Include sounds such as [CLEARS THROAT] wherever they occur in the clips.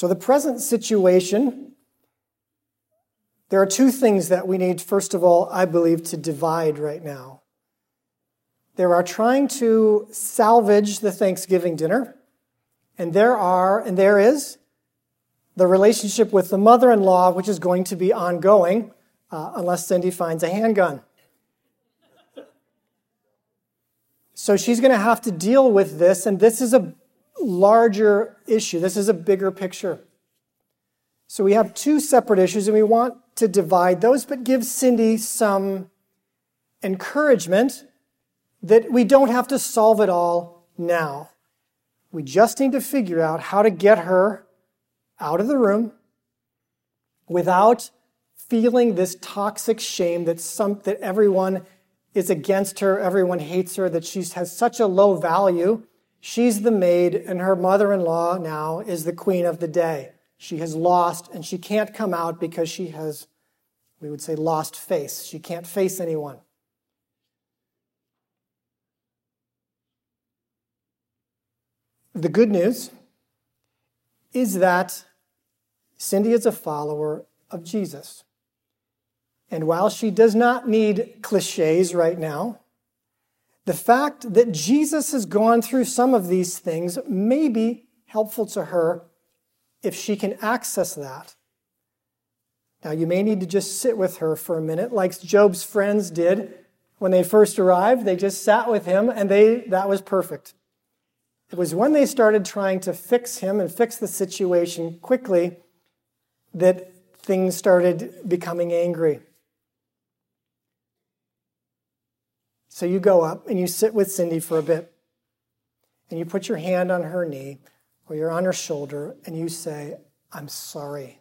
So, the present situation, there are two things that we need, first of all, I believe, to divide right now. There are trying to salvage the Thanksgiving dinner, and there are, and there is, the relationship with the mother in law, which is going to be ongoing uh, unless Cindy finds a handgun. So she's going to have to deal with this, and this is a larger issue. This is a bigger picture. So we have two separate issues, and we want to divide those, but give Cindy some encouragement that we don't have to solve it all now. We just need to figure out how to get her out of the room without feeling this toxic shame that some that everyone is against her, everyone hates her, that she has such a low value. She's the maid, and her mother in law now is the queen of the day. She has lost, and she can't come out because she has, we would say, lost face. She can't face anyone. The good news is that Cindy is a follower of Jesus. And while she does not need cliches right now, the fact that Jesus has gone through some of these things may be helpful to her if she can access that. Now, you may need to just sit with her for a minute, like Job's friends did when they first arrived. They just sat with him, and they, that was perfect. It was when they started trying to fix him and fix the situation quickly that things started becoming angry. So you go up and you sit with Cindy for a bit, and you put your hand on her knee or you're on her shoulder, and you say, I'm sorry.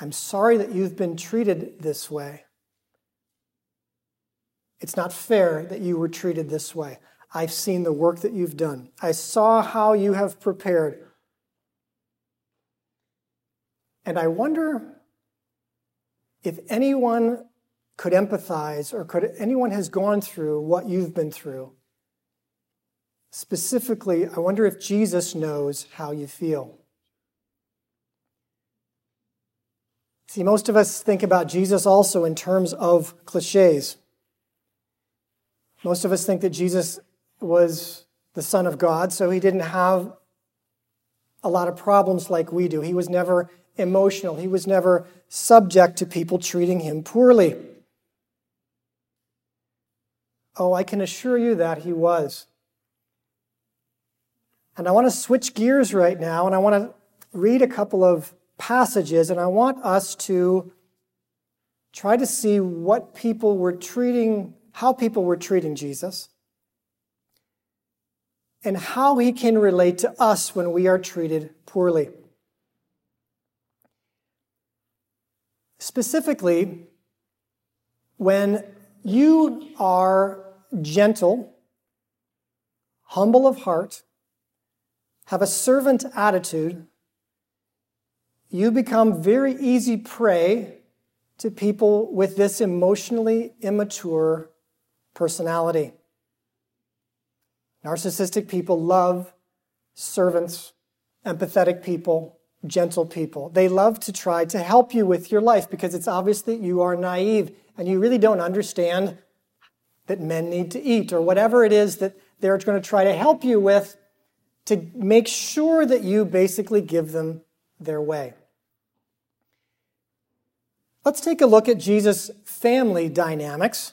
I'm sorry that you've been treated this way. It's not fair that you were treated this way. I've seen the work that you've done. I saw how you have prepared. And I wonder if anyone could empathize or could anyone has gone through what you've been through. Specifically, I wonder if Jesus knows how you feel. See, most of us think about Jesus also in terms of cliches. Most of us think that Jesus was the Son of God, so he didn't have a lot of problems like we do. He was never emotional, he was never subject to people treating him poorly. Oh, I can assure you that he was. And I want to switch gears right now, and I want to read a couple of passages, and I want us to try to see what people were treating, how people were treating Jesus, and how he can relate to us when we are treated poorly. Specifically, when you are gentle, humble of heart, have a servant attitude, you become very easy prey to people with this emotionally immature personality. Narcissistic people love servants, empathetic people, gentle people. They love to try to help you with your life because it's obvious that you are naive and you really don't understand that men need to eat or whatever it is that they're going to try to help you with to make sure that you basically give them their way. Let's take a look at Jesus' family dynamics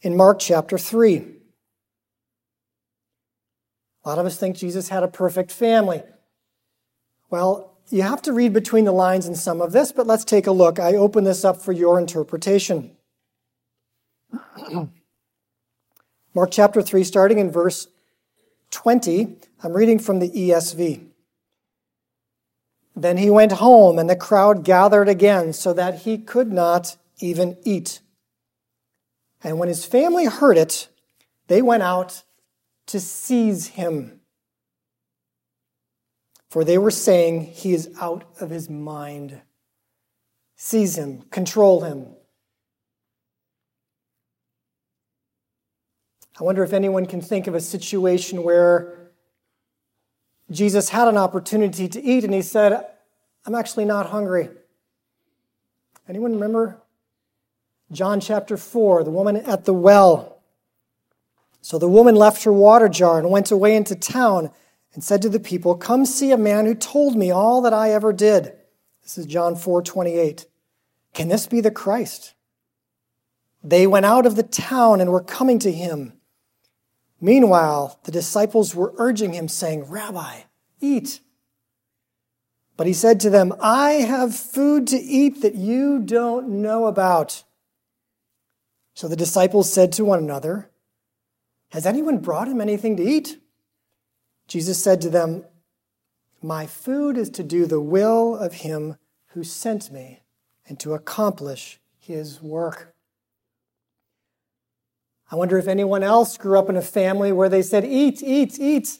in Mark chapter 3. A lot of us think Jesus had a perfect family. Well, you have to read between the lines in some of this, but let's take a look. I open this up for your interpretation. [CLEARS THROAT] Mark chapter 3, starting in verse 20, I'm reading from the ESV. Then he went home, and the crowd gathered again, so that he could not even eat. And when his family heard it, they went out to seize him. For they were saying, He is out of his mind. Seize him, control him. I wonder if anyone can think of a situation where Jesus had an opportunity to eat and he said, I'm actually not hungry. Anyone remember John chapter 4, the woman at the well? So the woman left her water jar and went away into town and said to the people, Come see a man who told me all that I ever did. This is John 4 28. Can this be the Christ? They went out of the town and were coming to him. Meanwhile, the disciples were urging him, saying, Rabbi, eat. But he said to them, I have food to eat that you don't know about. So the disciples said to one another, Has anyone brought him anything to eat? Jesus said to them, My food is to do the will of him who sent me and to accomplish his work. I wonder if anyone else grew up in a family where they said, Eat, eat, eat.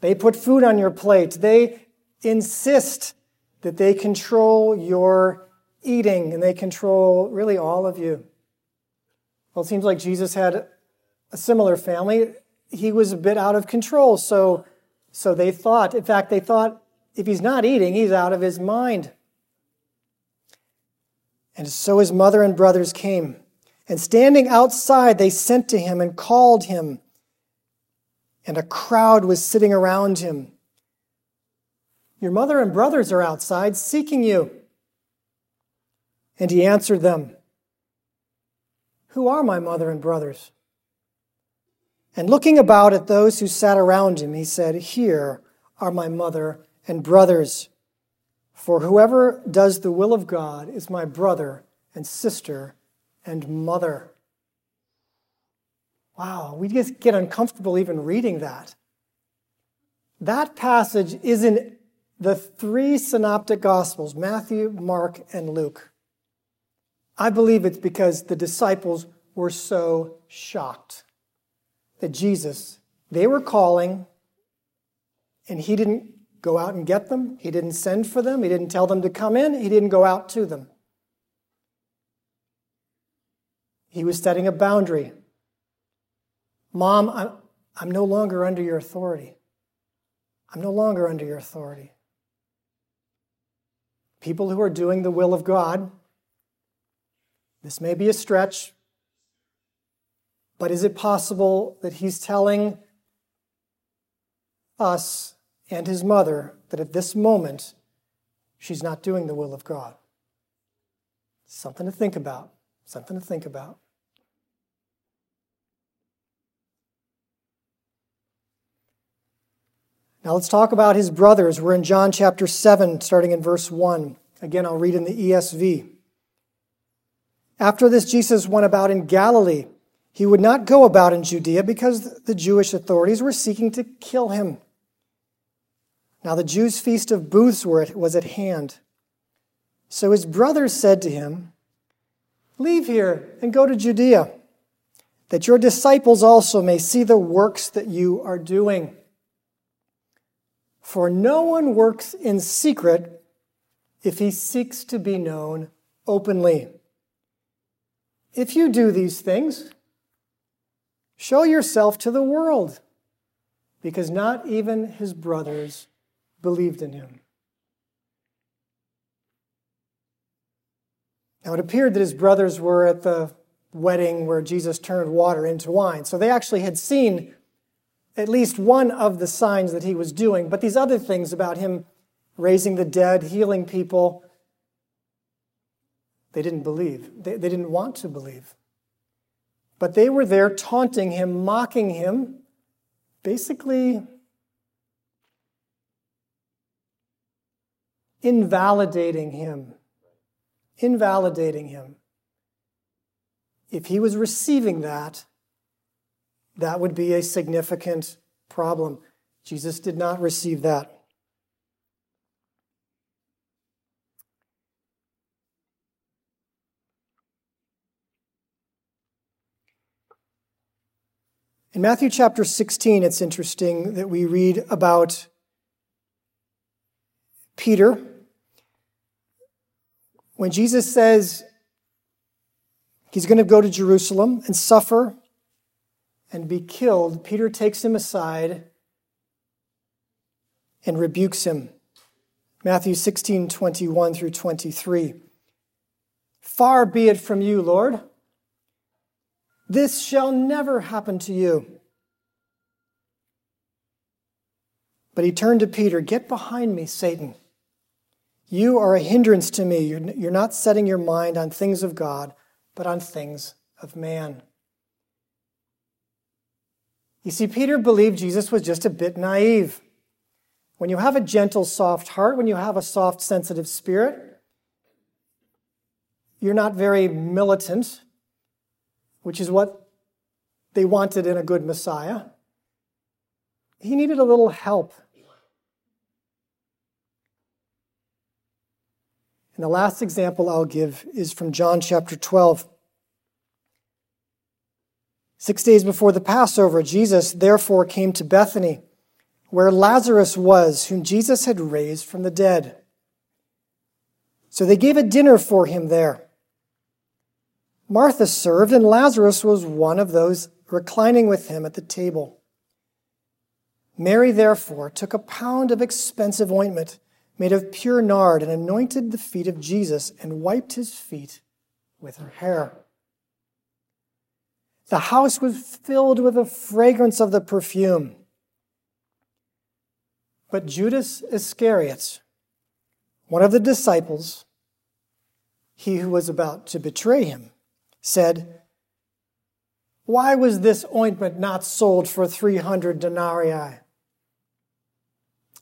They put food on your plate. They insist that they control your eating and they control really all of you. Well, it seems like Jesus had a similar family. He was a bit out of control. So, so they thought, in fact, they thought if he's not eating, he's out of his mind. And so his mother and brothers came. And standing outside, they sent to him and called him. And a crowd was sitting around him. Your mother and brothers are outside seeking you. And he answered them, Who are my mother and brothers? And looking about at those who sat around him, he said, Here are my mother and brothers. For whoever does the will of God is my brother and sister and mother. Wow, we just get uncomfortable even reading that. That passage is in the three synoptic gospels Matthew, Mark, and Luke. I believe it's because the disciples were so shocked that Jesus, they were calling, and he didn't go out and get them. He didn't send for them. He didn't tell them to come in. He didn't go out to them. He was setting a boundary. Mom, I'm, I'm no longer under your authority. I'm no longer under your authority. People who are doing the will of God, this may be a stretch, but is it possible that he's telling us and his mother that at this moment she's not doing the will of God? Something to think about. Something to think about. Now let's talk about his brothers. We're in John chapter 7, starting in verse 1. Again, I'll read in the ESV. After this, Jesus went about in Galilee he would not go about in Judea because the Jewish authorities were seeking to kill him. Now the Jews' feast of booths was at hand. So his brothers said to him, Leave here and go to Judea, that your disciples also may see the works that you are doing. For no one works in secret if he seeks to be known openly. If you do these things, Show yourself to the world, because not even his brothers believed in him. Now, it appeared that his brothers were at the wedding where Jesus turned water into wine. So they actually had seen at least one of the signs that he was doing. But these other things about him raising the dead, healing people, they didn't believe. They, they didn't want to believe. But they were there taunting him, mocking him, basically invalidating him. Invalidating him. If he was receiving that, that would be a significant problem. Jesus did not receive that. In Matthew chapter 16, it's interesting that we read about Peter. When Jesus says he's going to go to Jerusalem and suffer and be killed, Peter takes him aside and rebukes him. Matthew 16, 21 through 23. Far be it from you, Lord. This shall never happen to you. But he turned to Peter, Get behind me, Satan. You are a hindrance to me. You're not setting your mind on things of God, but on things of man. You see, Peter believed Jesus was just a bit naive. When you have a gentle, soft heart, when you have a soft, sensitive spirit, you're not very militant, which is what they wanted in a good Messiah. He needed a little help. And the last example I'll give is from John chapter 12. Six days before the Passover, Jesus therefore came to Bethany, where Lazarus was, whom Jesus had raised from the dead. So they gave a dinner for him there. Martha served, and Lazarus was one of those reclining with him at the table. Mary, therefore, took a pound of expensive ointment made of pure nard and anointed the feet of Jesus and wiped his feet with her hair. The house was filled with the fragrance of the perfume. But Judas Iscariot, one of the disciples, he who was about to betray him, said, Why was this ointment not sold for 300 denarii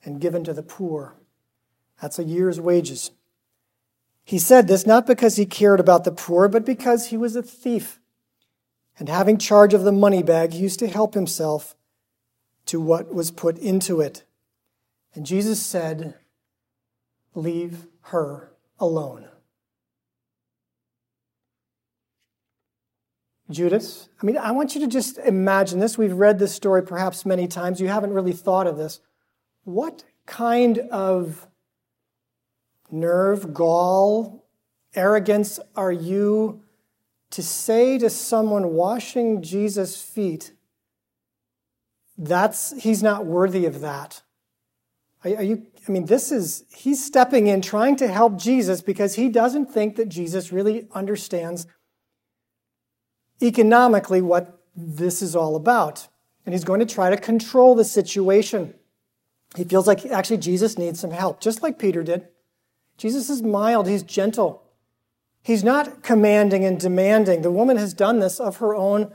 and given to the poor? That's a year's wages. He said this not because he cared about the poor, but because he was a thief and having charge of the money bag, he used to help himself to what was put into it. And Jesus said, Leave her alone. Judas, I mean, I want you to just imagine this. We've read this story perhaps many times. You haven't really thought of this. What kind of nerve, gall, arrogance are you to say to someone washing Jesus' feet, that's he's not worthy of that. Are, are, you? I mean, this is he's stepping in, trying to help Jesus because he doesn't think that Jesus really understands economically what this is all about, and he's going to try to control the situation. He feels like actually Jesus needs some help, just like Peter did. Jesus is mild. He's gentle. He's not commanding and demanding. The woman has done this of her own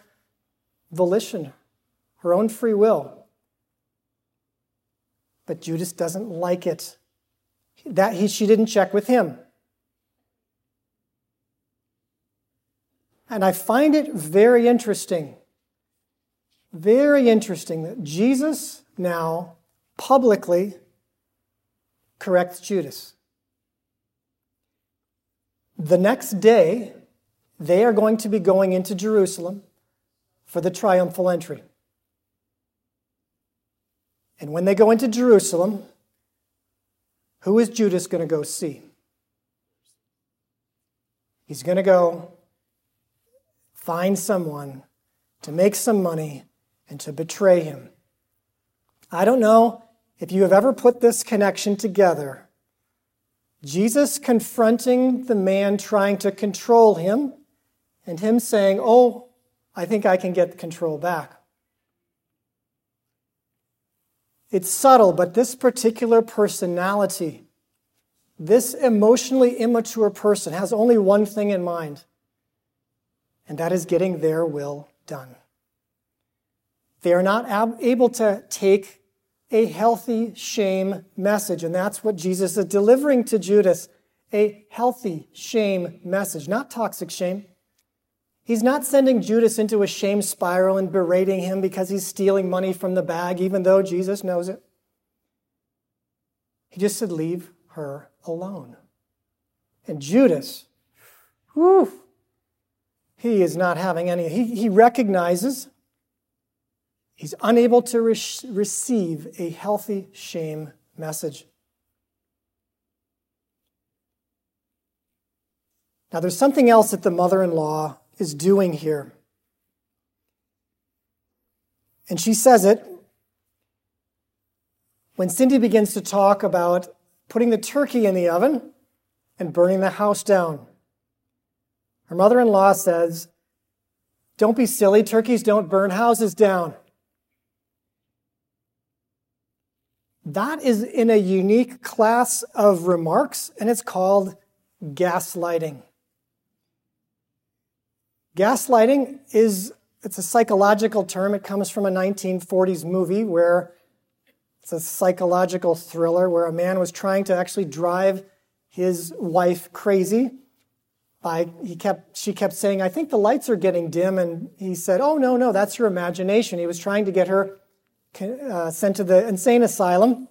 volition, her own free will. But Judas doesn't like it. That he, she didn't check with him. And I find it very interesting, very interesting that Jesus now publicly corrects Judas. The next day, they are going to be going into Jerusalem for the triumphal entry. And when they go into Jerusalem, who is Judas going to go see? He's going to go find someone to make some money and to betray him. I don't know if you have ever put this connection together Jesus confronting the man trying to control him, and him saying, Oh, I think I can get control back. It's subtle, but this particular personality, this emotionally immature person, has only one thing in mind, and that is getting their will done. They are not ab- able to take a healthy shame message. And that's what Jesus is delivering to Judas a healthy shame message, not toxic shame. He's not sending Judas into a shame spiral and berating him because he's stealing money from the bag, even though Jesus knows it. He just said, Leave her alone. And Judas, whew, he is not having any. He, he recognizes He's unable to re- receive a healthy shame message. Now, there's something else that the mother in law is doing here. And she says it when Cindy begins to talk about putting the turkey in the oven and burning the house down. Her mother in law says, Don't be silly, turkeys don't burn houses down. That is in a unique class of remarks, and it's called gaslighting. Gaslighting is it's a psychological term. It comes from a 1940s movie where it's a psychological thriller where a man was trying to actually drive his wife crazy by he kept she kept saying, "I think the lights are getting dim," and he said, "Oh no, no, that's your imagination." He was trying to get her uh, sent to the insane asylum.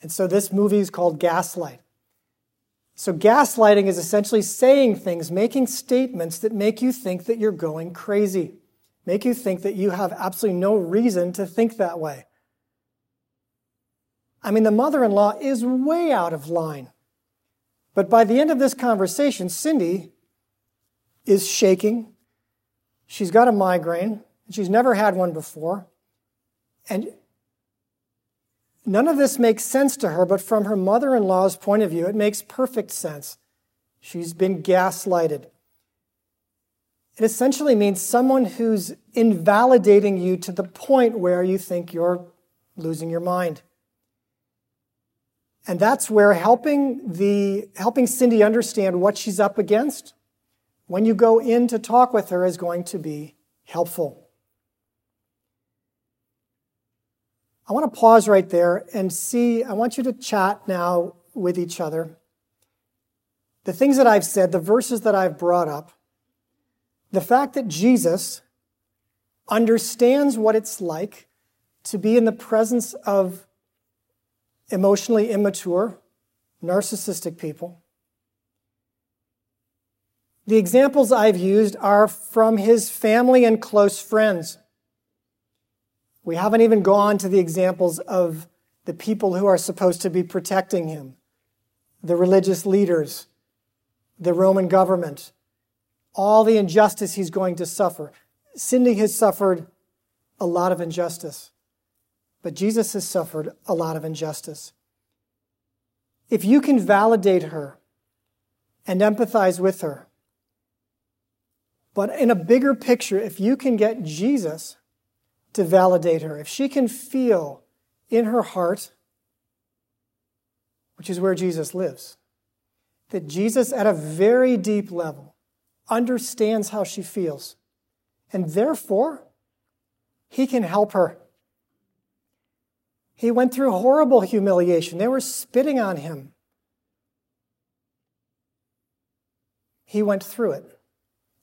And so this movie is called Gaslight. So, gaslighting is essentially saying things, making statements that make you think that you're going crazy, make you think that you have absolutely no reason to think that way. I mean, the mother in law is way out of line. But by the end of this conversation, Cindy is shaking. She's got a migraine. She's never had one before. And None of this makes sense to her, but from her mother in law's point of view, it makes perfect sense. She's been gaslighted. It essentially means someone who's invalidating you to the point where you think you're losing your mind. And that's where helping the helping Cindy understand what she's up against when you go in to talk with her is going to be helpful. I want to pause right there and see, I want you to chat now with each other. The things that I've said, the verses that I've brought up, the fact that Jesus understands what it's like to be in the presence of emotionally immature, narcissistic people. The examples I've used are from his family and close friends. We haven't even gone to the examples of the people who are supposed to be protecting him the religious leaders, the Roman government, all the injustice he's going to suffer. Cindy has suffered a lot of injustice, but Jesus has suffered a lot of injustice. If you can validate her and empathize with her, but in a bigger picture, if you can get Jesus to validate her, if she can feel in her heart, which is where Jesus lives, that Jesus, at a very deep level, understands how she feels, and therefore, he can help her. He went through horrible humiliation. They were spitting on him. He went through it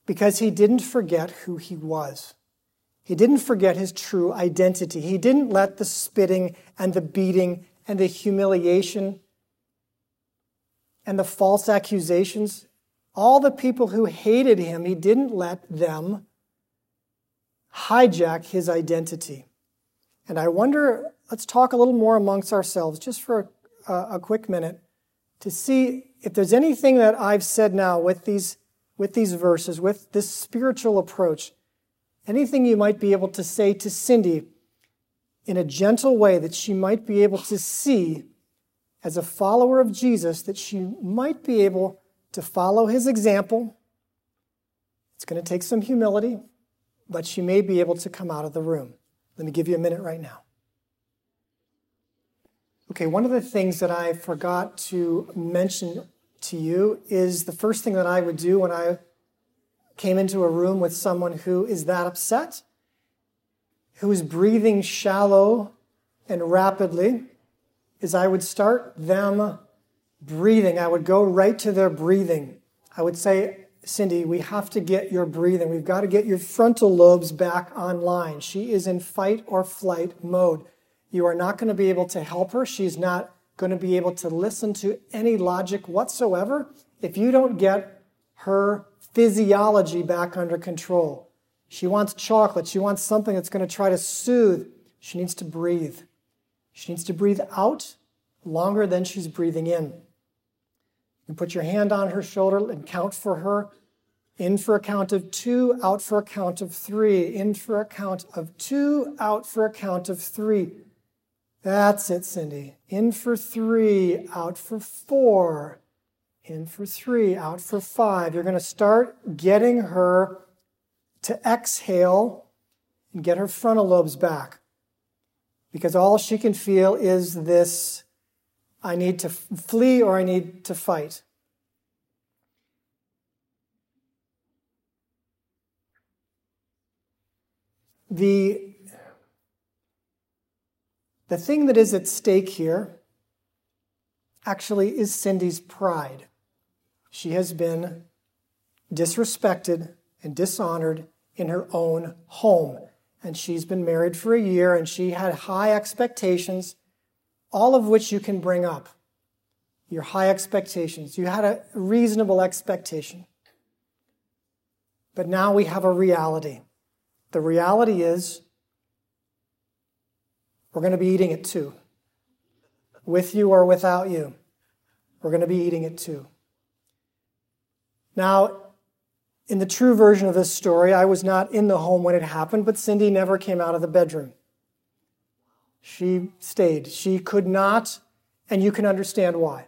because he didn't forget who he was. He didn't forget his true identity. He didn't let the spitting and the beating and the humiliation and the false accusations, all the people who hated him, he didn't let them hijack his identity. And I wonder, let's talk a little more amongst ourselves just for a, a quick minute to see if there's anything that I've said now with these, with these verses, with this spiritual approach anything you might be able to say to Cindy in a gentle way that she might be able to see as a follower of Jesus, that she might be able to follow his example. It's going to take some humility, but she may be able to come out of the room. Let me give you a minute right now. Okay, one of the things that I forgot to mention to you is the first thing that I would do when I came into a room with someone who is that upset, who is breathing shallow and rapidly, is I would start them breathing. I would go right to their breathing. I would say, Cindy, we have to get your breathing. We've got to get your frontal lobes back online. She is in fight or flight mode. You are not going to be able to help her. She's not going to be able to listen to any logic whatsoever if you don't get her physiology back under control. She wants chocolate. She wants something that's going to try to soothe. She needs to breathe. She needs to breathe out longer than she's breathing in. You put your hand on her shoulder and count for her In for a count of two, out for a count of three. In for a count of two, out for a count of three. That's it, Cindy. In for three, out for four. In for three, out for five. You're going to start getting her to exhale and get her frontal lobes back. Because all she can feel is this I need to flee or I need to fight. The, the thing that is at stake here actually is Cindy's pride. She has been disrespected and dishonored in her own home. And she's been married for a year and she had high expectations, all of which you can bring up. Your high expectations. You had a reasonable expectation. But now we have a reality. The reality is we're going to be eating it too. With you or without you, we're going to be eating it too. Now, in the true version of this story, I was not in the home when it happened, but Cindy never came out of the bedroom. She stayed. She could not, and you can understand why.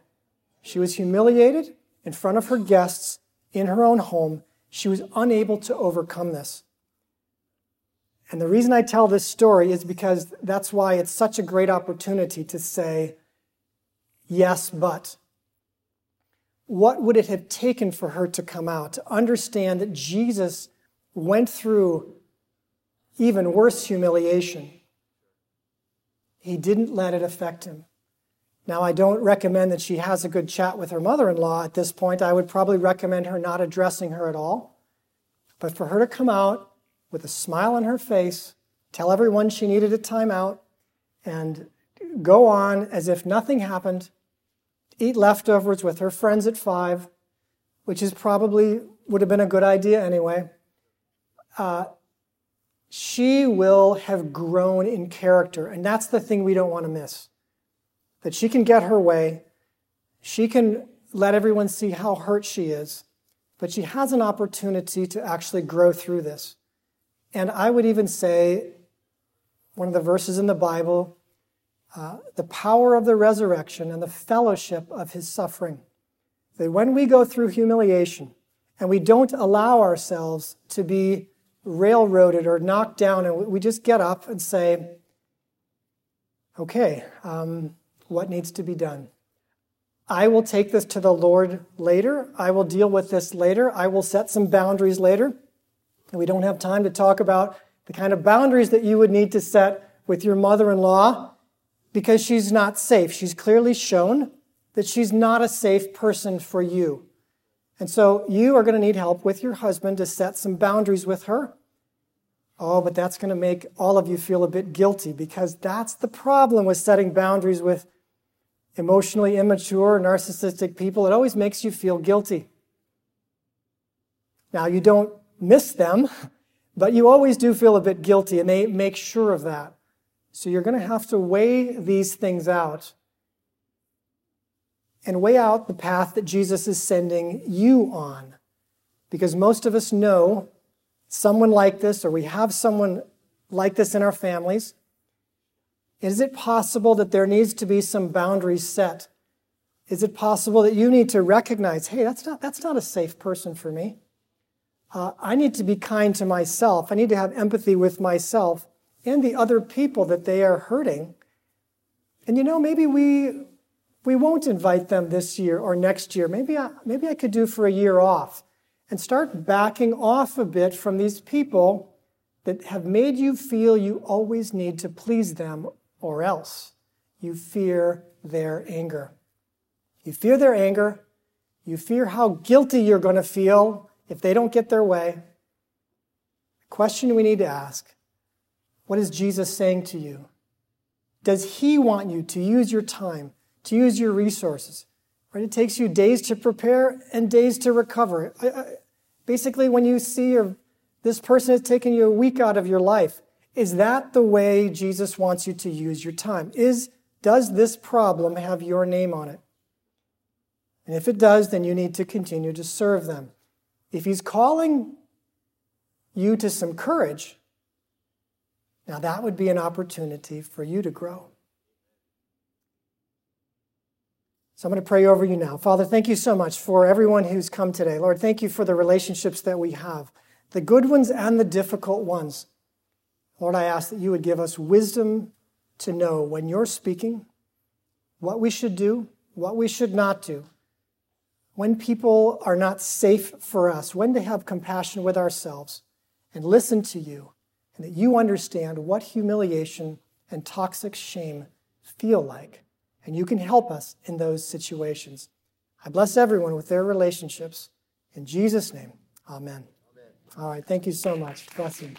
She was humiliated in front of her guests in her own home. She was unable to overcome this. And the reason I tell this story is because that's why it's such a great opportunity to say, yes, but what would it have taken for her to come out, to understand that Jesus went through even worse humiliation? He didn't let it affect him. Now, I don't recommend that she has a good chat with her mother in law at this point. I would probably recommend her not addressing her at all. But for her to come out with a smile on her face, tell everyone she needed a timeout, and go on as if nothing happened, eat leftovers with her friends at five, which is probably would have been a good idea anyway. Uh, she will have grown in character, and that's the thing we don't want to miss. That she can get her way, she can let everyone see how hurt she is, but she has an opportunity to actually grow through this. And I would even say, one of the verses in the Bible uh, the power of the resurrection and the fellowship of his suffering. That when we go through humiliation and we don't allow ourselves to be railroaded or knocked down, and we just get up and say, okay, um, what needs to be done? I will take this to the Lord later. I will deal with this later. I will set some boundaries later. And we don't have time to talk about the kind of boundaries that you would need to set with your mother in law because she's not safe. She's clearly shown that she's not a safe person for you. And so you are going to need help with your husband to set some boundaries with her. Oh, but that's going to make all of you feel a bit guilty because that's the problem with setting boundaries with emotionally immature, narcissistic people. It always makes you feel guilty. Now, you don't miss them, but you always do feel a bit guilty, and they make sure of that. So you're going to have to weigh these things out and weigh out the path that Jesus is sending you on. Because most of us know someone like this, or we have someone like this in our families. Is it possible that there needs to be some boundaries set? Is it possible that you need to recognize, hey, that's not, that's not a safe person for me? Uh, I need to be kind to myself. I need to have empathy with myself and the other people that they are hurting. And you know, maybe we we won't invite them this year or next year. Maybe I, maybe I could do for a year off and start backing off a bit from these people that have made you feel you always need to please them or else you fear their anger. You fear their anger. You fear how guilty you're going to feel if they don't get their way. The question we need to ask what is Jesus saying to you? Does He want you to use your time, to use your resources? Right? It takes you days to prepare and days to recover. I, I, basically, when you see your, this person has taken you a week out of your life, is that the way Jesus wants you to use your time? Is, does this problem have your name on it? And if it does, then you need to continue to serve them. If He's calling you to some courage, now that would be an opportunity for you to grow. So I'm going to pray over you now. Father, thank you so much for everyone who's come today. Lord, thank you for the relationships that we have, the good ones and the difficult ones. Lord, I ask that you would give us wisdom to know when you're speaking, what we should do, what we should not do, when people are not safe for us, when to have compassion with ourselves and listen to you, and that you understand what humiliation and toxic shame feel like. And you can help us in those situations. I bless everyone with their relationships. In Jesus' name, amen. amen. All right, thank you so much. Bless you.